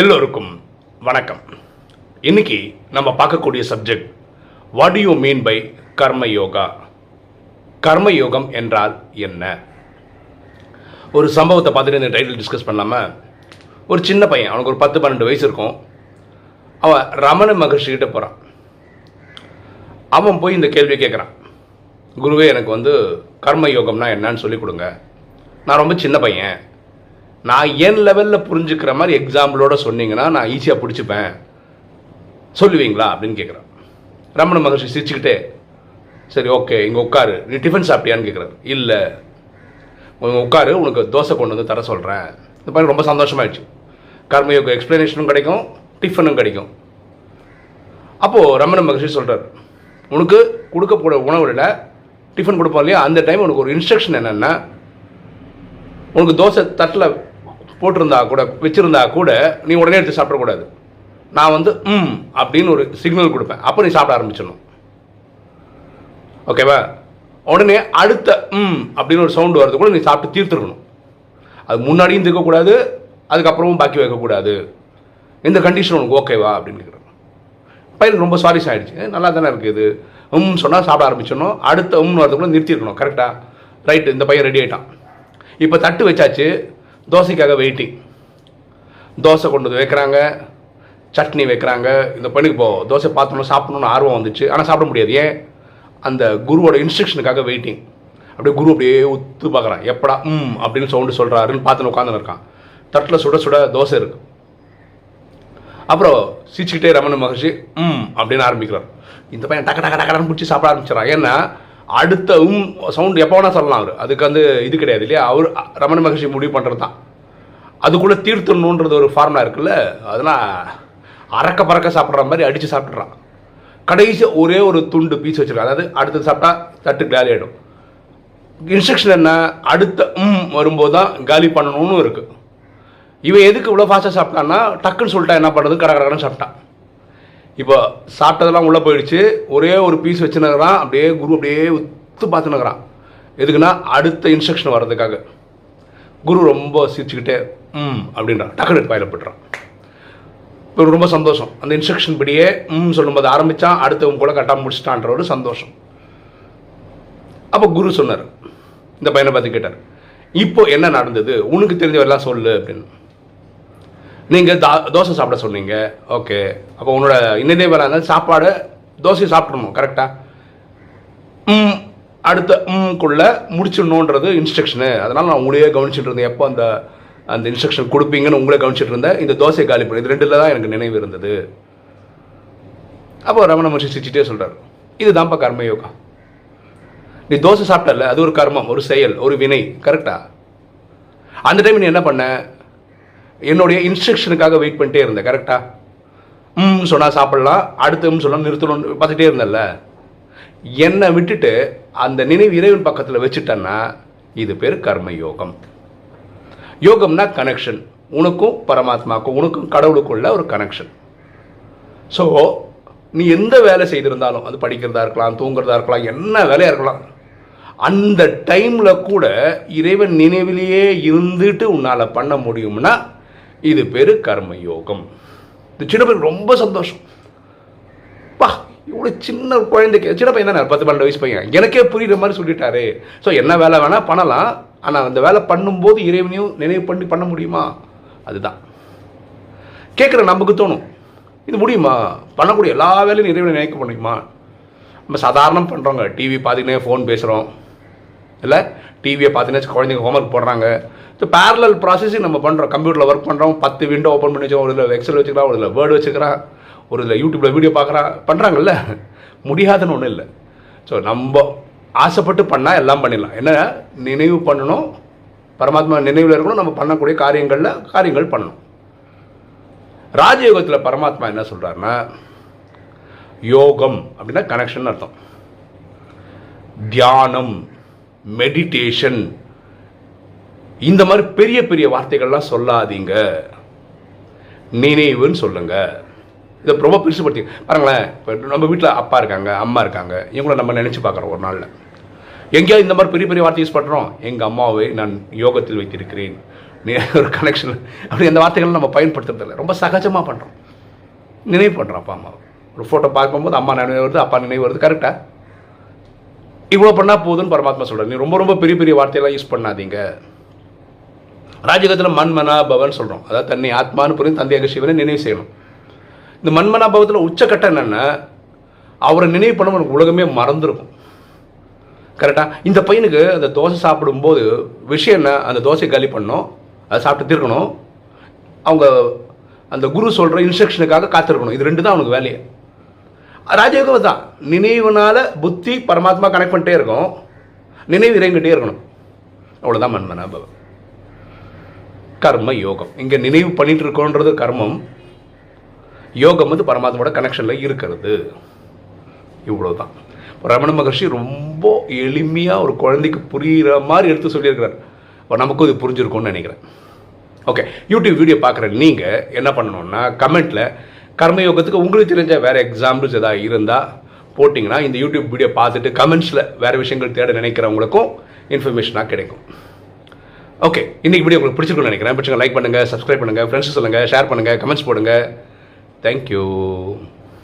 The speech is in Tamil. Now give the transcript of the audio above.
எல்லோருக்கும் வணக்கம். இன்னைக்கு நம்ம பார்க்கக்கூடிய subject what you mean by karma yoga karma யோகம் என்றால் என்ன? ஒரு சம்பவத்தை பார்த்துட்டு இந்த டைட்டில் டிஸ்கஸ் பண்ணாமல் ஒரு சின்ன பையன் அவனுக்கு ஒரு பத்து பன்னெண்டு வயசு இருக்கும். அவன் ரமண மகர்ஷி கிட்ட போகிறான் அவன் போய் இந்த கேள்வியை கேட்குறான் குருவே எனக்கு வந்து கர்ம யோகம்னா என்னன்னு சொல்லிக் கொடுங்க. நான் ரொம்ப சின்ன பையன். நான் என் லெவலில் புரிஞ்சுக்கிற மாதிரி எக்ஸாம்பிளோட சொன்னீங்கன்னா நான் ஈஸியாக பிடிச்சிப்பேன். சொல்லுவீங்களா? அப்படின்னு கேட்குறான் ரமண மகர்ஷி சிரிச்சுக்கிட்டே சரி ஓகே இங்கே உட்காரு. நீ டிஃபன் சாப்பிட்டியான்னு கேட்குறாரு இல்லை. உட்காரு உனக்கு தோசை கொண்டு வந்து தர சொல்கிறேன் இந்த மாதிரி ரொம்ப சந்தோஷமாயிடுச்சு. கர்மயோக எக்ஸ்ப்ளனேஷனும் கிடைக்கும் டிஃபனும் கிடைக்கும். அப்போது ரமண மகர்ஷி சொல்கிறார் உனக்கு கொடுக்கக்கூடிய உணவுல டிஃபன் கொடுப்போம் இல்லையா? அந்த டைம் உனக்கு ஒரு இன்ஸ்ட்ரக்ஷன் என்னென்னா உனக்கு தோசை தட்டில் போட்டிருந்தா கூட வச்சுருந்தா கூட நீ உடனே எடுத்து சாப்பிடக்கூடாது. நான் வந்து ம் அப்படின்னு ஒரு சிக்னல் கொடுப்பேன். அப்போ நீ சாப்பிட ஆரம்பிச்சிடணும். ஓகேவா உடனே அடுத்த ம் அப்படின்னு ஒரு சவுண்டு வரது கூட நீ சாப்பிட்டு தீர்த்துருக்கணும். அது முன்னாடியும் தீர்க்கக்கூடாது அதுக்கப்புறமும் பாக்கி வைக்கக்கூடாது. இந்த கண்டிஷன் உனக்கு ஓகேவா அப்படின்னு கேட்குறேன். பையனுக்கு ரொம்ப சாரிஸ் ஆகிடுச்சு நல்லா தானே இருக்குது இது. உம் சொன்னால் சாப்பிட ஆரம்பிச்சிடணும். அடுத்த உம்னு கூட நிறுத்திருக்கணும். கரெக்டாக ரைட்டு இந்த பையன் ரெடி ஆகிட்டான் இப்போ தட்டு வச்சாச்சு. தோசைக்காக வெயிட்டிங் தோசை கொண்டு வந்து வைக்கிறாங்க. சட்னி வைக்கிறாங்க. இந்த பண்ணிக்கு போ தோசை பார்த்தோம்னா சாப்பிடணும்னு ஆர்வம் வந்துச்சு. ஆனால் சாப்பிட முடியாது. ஏன்? அந்த குருவோட இன்ஸ்ட்ரக்ஷனுக்காக வெயிட்டிங் அப்படியே குரு அப்படியே உத்து பார்க்குறான். எப்படா ம் அப்படின்னு சவுண்டு சொல்கிறாருன்னு பார்த்துன்னு உட்காந்துன்னு இருக்கான். தட்டில் சுட சுட தோசை இருக்கு. அப்புறம் சிரிச்சுக்கிட்டே ரமண மகர்ஷி ம் அப்படின்னு ஆரம்பிக்கிறார். இந்த பையன் டக்க டக்க டக்கடான்னு பிடிச்சி சாப்பிட ஆரம்பிச்சிடறான். ஏன்னா அடுத்த உம் சவுண்ட் எப்போ வேணால் சொல்லலாம் அவர். அதுக்கு வந்து இது கிடையாது இல்லையா? அவர் ரமண மகர்ஷி முடிவு பண்ணுறது தான். அதுக்குள்ளே தீர்த்தணுன்றது ஒரு ஃபார்முலா இருக்குல்ல? அதெல்லாம் அறக்க பறக்க சாப்பிட்ற மாதிரி அடித்து சாப்பிட்றான் கடைசி ஒரே ஒரு துண்டு பீஸ் வச்சுருக்கான். அதாவது அடுத்தது சாப்பிட்டா தட்டு காலி ஆகிடும் இன்ஸ்ட்ரக்ஷன் என்ன? அடுத்த ம் வரும்போது தான் காலி பண்ணணும்னு இருக்குது இவன் எதுக்கு இவ்வளோ ஃபாஸ்ட்டாக சாப்பிட்டான்னா டக்குன்னு சொல்லிட்டா என்ன பண்ணுறது கடை கடன்னு சாப்பிட்டான். இப்போ சாப்பிட்டதெல்லாம் உள்ளே போயிடுச்சு. ஒரே ஒரு பீஸ் வச்சுனுக்கிறான் அப்படியே குரு அப்படியே உத்து பார்த்துனுக்கிறான் எதுக்குன்னா அடுத்த இன்ஸ்ட்ரக்ஷன் வர்றதுக்காக. குரு ரொம்ப சிரிச்சுக்கிட்டே ம் அப்படின்றான். டக்குனு பயில போட்டுறான். இப்போ ரொம்ப சந்தோஷம். அந்த இன்ஸ்ட்ரக்ஷன் படியே ம் சொல்லும்போது ஆரம்பித்தான் அடுத்தவங்க கூட கரெக்டாக முடிச்சிட்டான்ற ஒரு சந்தோஷம். அப்போ குரு சொன்னார். இந்த பையனை பார்த்து கேட்டார். இப்போ என்ன நடந்தது? உனக்கு தெரிஞ்சவெல்லாம் சொல்லு அப்படின்னு. நீங்கள் தா தோசை சாப்பிட சொன்னீங்க. ஓகே அப்போ உன்னோட இன்னதே வேலை இருந்தாலும் சாப்பாடு தோசை சாப்பிட்றணும் கரெக்டாக ம் அடுத்த ம்குள்ளே முடிச்சிடணுன்றது இன்ஸ்ட்ரக்ஷனு அதனால் நான் உங்களையே கவனிச்சுட்டு இருந்தேன். எப்போ அந்த அந்த இன்ஸ்ட்ரக்ஷன் கொடுப்பீங்கன்னு உங்களே கவனிச்சிட்டு இருந்தேன். இந்த தோசை காலி பண்ணி இது ரெண்டில் தான் எனக்கு நினைவு இருந்தது. அப்போ ரமண மகர்ஷி சிரிச்சிட்டே சொல்கிறார் இதுதான்ப்பா கர்மயோகா நீ தோசை சாப்பிட்டல அது ஒரு கர்மம் ஒரு செயல் ஒரு வினை கரெக்டா அந்த டைம் நீ என்ன பண்ண? என்னுடைய இன்ஸ்ட்ரக்ஷனுக்காக வெயிட் பண்ணிட்டே இருந்தேன் கரெக்டாக ம் சொன்னால் சாப்பிடலாம் அடுத்து ம் சொன்னால் நிறுத்தணும்னு பார்த்துட்டே இருந்தேன்ல. என்னை விட்டுட்டு அந்த நினைவு இறைவன் பக்கத்தில் வச்சுட்டேன்னா இது பேர் கர்ம யோகம். யோகம்னா கனெக்ஷன் உனக்கும் பரமாத்மாக்கும் உனக்கும் கடவுளுக்குள்ள ஒரு கனெக்ஷன் ஸோ நீ எந்த வேலை செய்திருந்தாலும் அது படிக்கிறதா இருக்கலாம் தூங்குறதா இருக்கலாம் என்ன வேலையாக இருக்கலாம் அந்த டைமில் கூட இறைவன் நினைவிலேயே இருந்துட்டு உன்னால் பண்ண முடியும்னா இது பேர் கர்ம யோகம் இந்த சின்ன பையன் ரொம்ப சந்தோஷம். பா இவ்வளோ சின்ன குழந்தைக்கு சின்ன பையன் தானே பத்து பன்னெண்டு வயசு பையன். எனக்கே புரியுற மாதிரி சொல்லிட்டாரு. ஸோ என்ன வேலை வேணால் பண்ணலாம். ஆனால் அந்த வேலை பண்ணும்போது இறைவனையும் நினைவு பண்ணி பண்ண முடியுமா? அதுதான். கேட்குற நமக்கு தோணும். இது முடியுமா? பண்ணக்கூடிய எல்லா வேலையும் இறைவனை நினைக்க முடியுமா? நம்ம சாதாரணம் பண்ணுறோங்க டிவி பார்த்துக்கினே ஃபோன் பேசுகிறோம் இல்லை? டிவியை பார்த்துன்னு குழந்தைங்க ஹோம்ஒர்க் போடுறாங்க. ஸோ பேரலல் ப்ராசஸிங் நம்ம பண்ணுறோம் கம்ப்யூட்டரில் ஒர்க் பண்ணுறோம் பத்து விண்டோ ஓப்பன் பண்ணி வச்சோம் ஒரு இதில் எக்ஸல் வச்சுக்கிறான் ஒரு இதில் வேர்டு வச்சுக்கிறான். ஒரு இதில் யூடியூப்பில் வீடியோ பார்க்குறான். பண்ணுறாங்கல்ல முடியாதுன்னு ஒன்றும் இல்லை. ஸோ நம்ம ஆசைப்பட்டு பண்ணால் எல்லாம் பண்ணிடலாம். என்ன நினைவு பண்ணணும். பரமாத்மா நினைவில் இருக்கணும். நம்ம பண்ணக்கூடிய காரியங்களில் காரியங்கள் பண்ணணும். ராஜயோகத்தில் பரமாத்மா என்ன சொல்கிறாருன்னா யோகம் அப்படின்னா கனெக்ஷன் அர்த்தம். தியானம் மெடிடேஷன் இந்த மாதிரி பெரிய பெரிய வார்த்தைகள்லாம் சொல்லாதீங்க. நினைவுன்னு சொல்லுங்க. இதை ரொம்ப பெருசுபடுத்தி பாருங்களேன் இப்போ நம்ம வீட்டில் அப்பா இருக்காங்க அம்மா இருக்காங்க. இவங்கள நம்ம நினச்சி பார்க்குறோம் ஒரு நாளில். எங்கேயாவது இந்த மாதிரி பெரிய பெரிய வார்த்தை யூஸ் பண்ணுறோம் எங்கள் அம்மாவை நான் யோகத்தில் வைத்திருக்கிறேன். ஒரு கனெக்ஷன் அப்படி அந்த வார்த்தைகள் நம்ம பயன்படுத்துறதில்ல ரொம்ப சகஜமாக பண்ணுறோம் நினைவு பண்ணுறோம் அப்பா அம்மா ஒரு ஃபோட்டோ பார்க்கும்போது அம்மா நினைவு வருது அப்பா நினைவு வருது. கரெக்டாக இவ்வளோ பண்ணால் போதும்னு பரமாத்மா சொல்கிறார் நீ ரொம்ப ரொம்ப பெரிய பெரிய வார்த்தையெல்லாம் யூஸ் பண்ணாதீங்க. ராஜகத்தில் மண்மனா பவன் சொல்கிறோம் அதாவது தன்னை ஆத்மானு புரிந்து தந்தையாக சிவனை நினைவு செய்யணும். இந்த மண்மனா பவத்தில் உச்சக்கட்டம் என்னென்னா அவரை நினைவு பண்ண உனக்கு உலகமே மறந்துருக்கும். கரெக்டாக இந்த பையனுக்கு அந்த தோசை சாப்பிடும்போது விஷயம் என்ன? அந்த தோசையை காலி பண்ணணும். அதை சாப்பிட்டு தீர்க்கணும். அவங்க அந்த குரு சொல்கிற இன்ஸ்ட்ரக்ஷனுக்காக காத்திருக்கணும். இது ரெண்டு தான் அவனுக்கு வேலையை. ராஜயோகம் தான் நினைவுனால புத்தி பரமாத்மா கனெக்ட் பண்ணிட்டே இருக்கும் நினைவு இறங்கிட்டே இருக்கணும். அவ்வளோதான் மன்மனா பவன். கர்ம யோகம் இங்கே நினைவு பண்ணிட்டு இருக்கோன்றது கர்மம். யோகம் வந்து பரமாத்மாவோட கனெக்ஷனில் இருக்கிறது. இவ்வளோ தான் ரமண மகர்ஷி ரொம்ப எளிமையாக ஒரு குழந்தைக்கு புரிகிற மாதிரி எடுத்து சொல்லியிருக்கிறார். நமக்கும் இது புரிஞ்சிருக்கும்னு நினைக்கிறேன். ஓகே யூடியூப் வீடியோ பார்க்குற நீங்கள் என்ன பண்ணணும்னா கமெண்ட்டில் கர்மயோகத்துக்கு உங்களுக்கு தெரிஞ்ச வேறு எக்ஸாம்பிள்ஸ் எதாவது இருந்தால் போட்டிங்கன்னா இந்த யூடியூப் வீடியோ பார்த்துட்டு கமெண்ட்ஸில் வேறு விஷயங்கள் தேட நினைக்கிறவங்களுக்கும் இன்ஃபர்மேஷனாக கிடைக்கும். ஓகே இன்றைக்கி வீடியோ உங்களுக்கு பிடிச்சிருக்கும்னு நினைக்கிறேன். பிடிச்சிங்க லைக் பண்ணுங்கள் சப்ஸ்கிரைப் பண்ணுங்கள் ஃப்ரெண்ட்ஸ் சொல்லுங்கள் ஷேர் பண்ணுங்கள் கமெண்ட்ஸ் போடுங்க. தேங்க்யூ